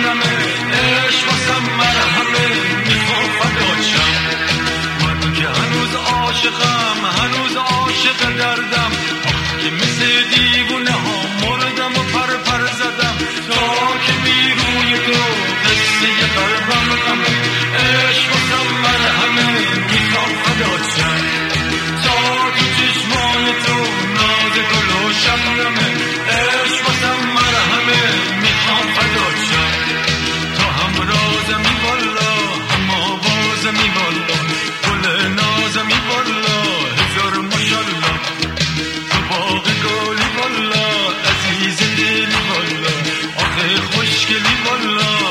و شبنمه عشق واسم مرهمه বললো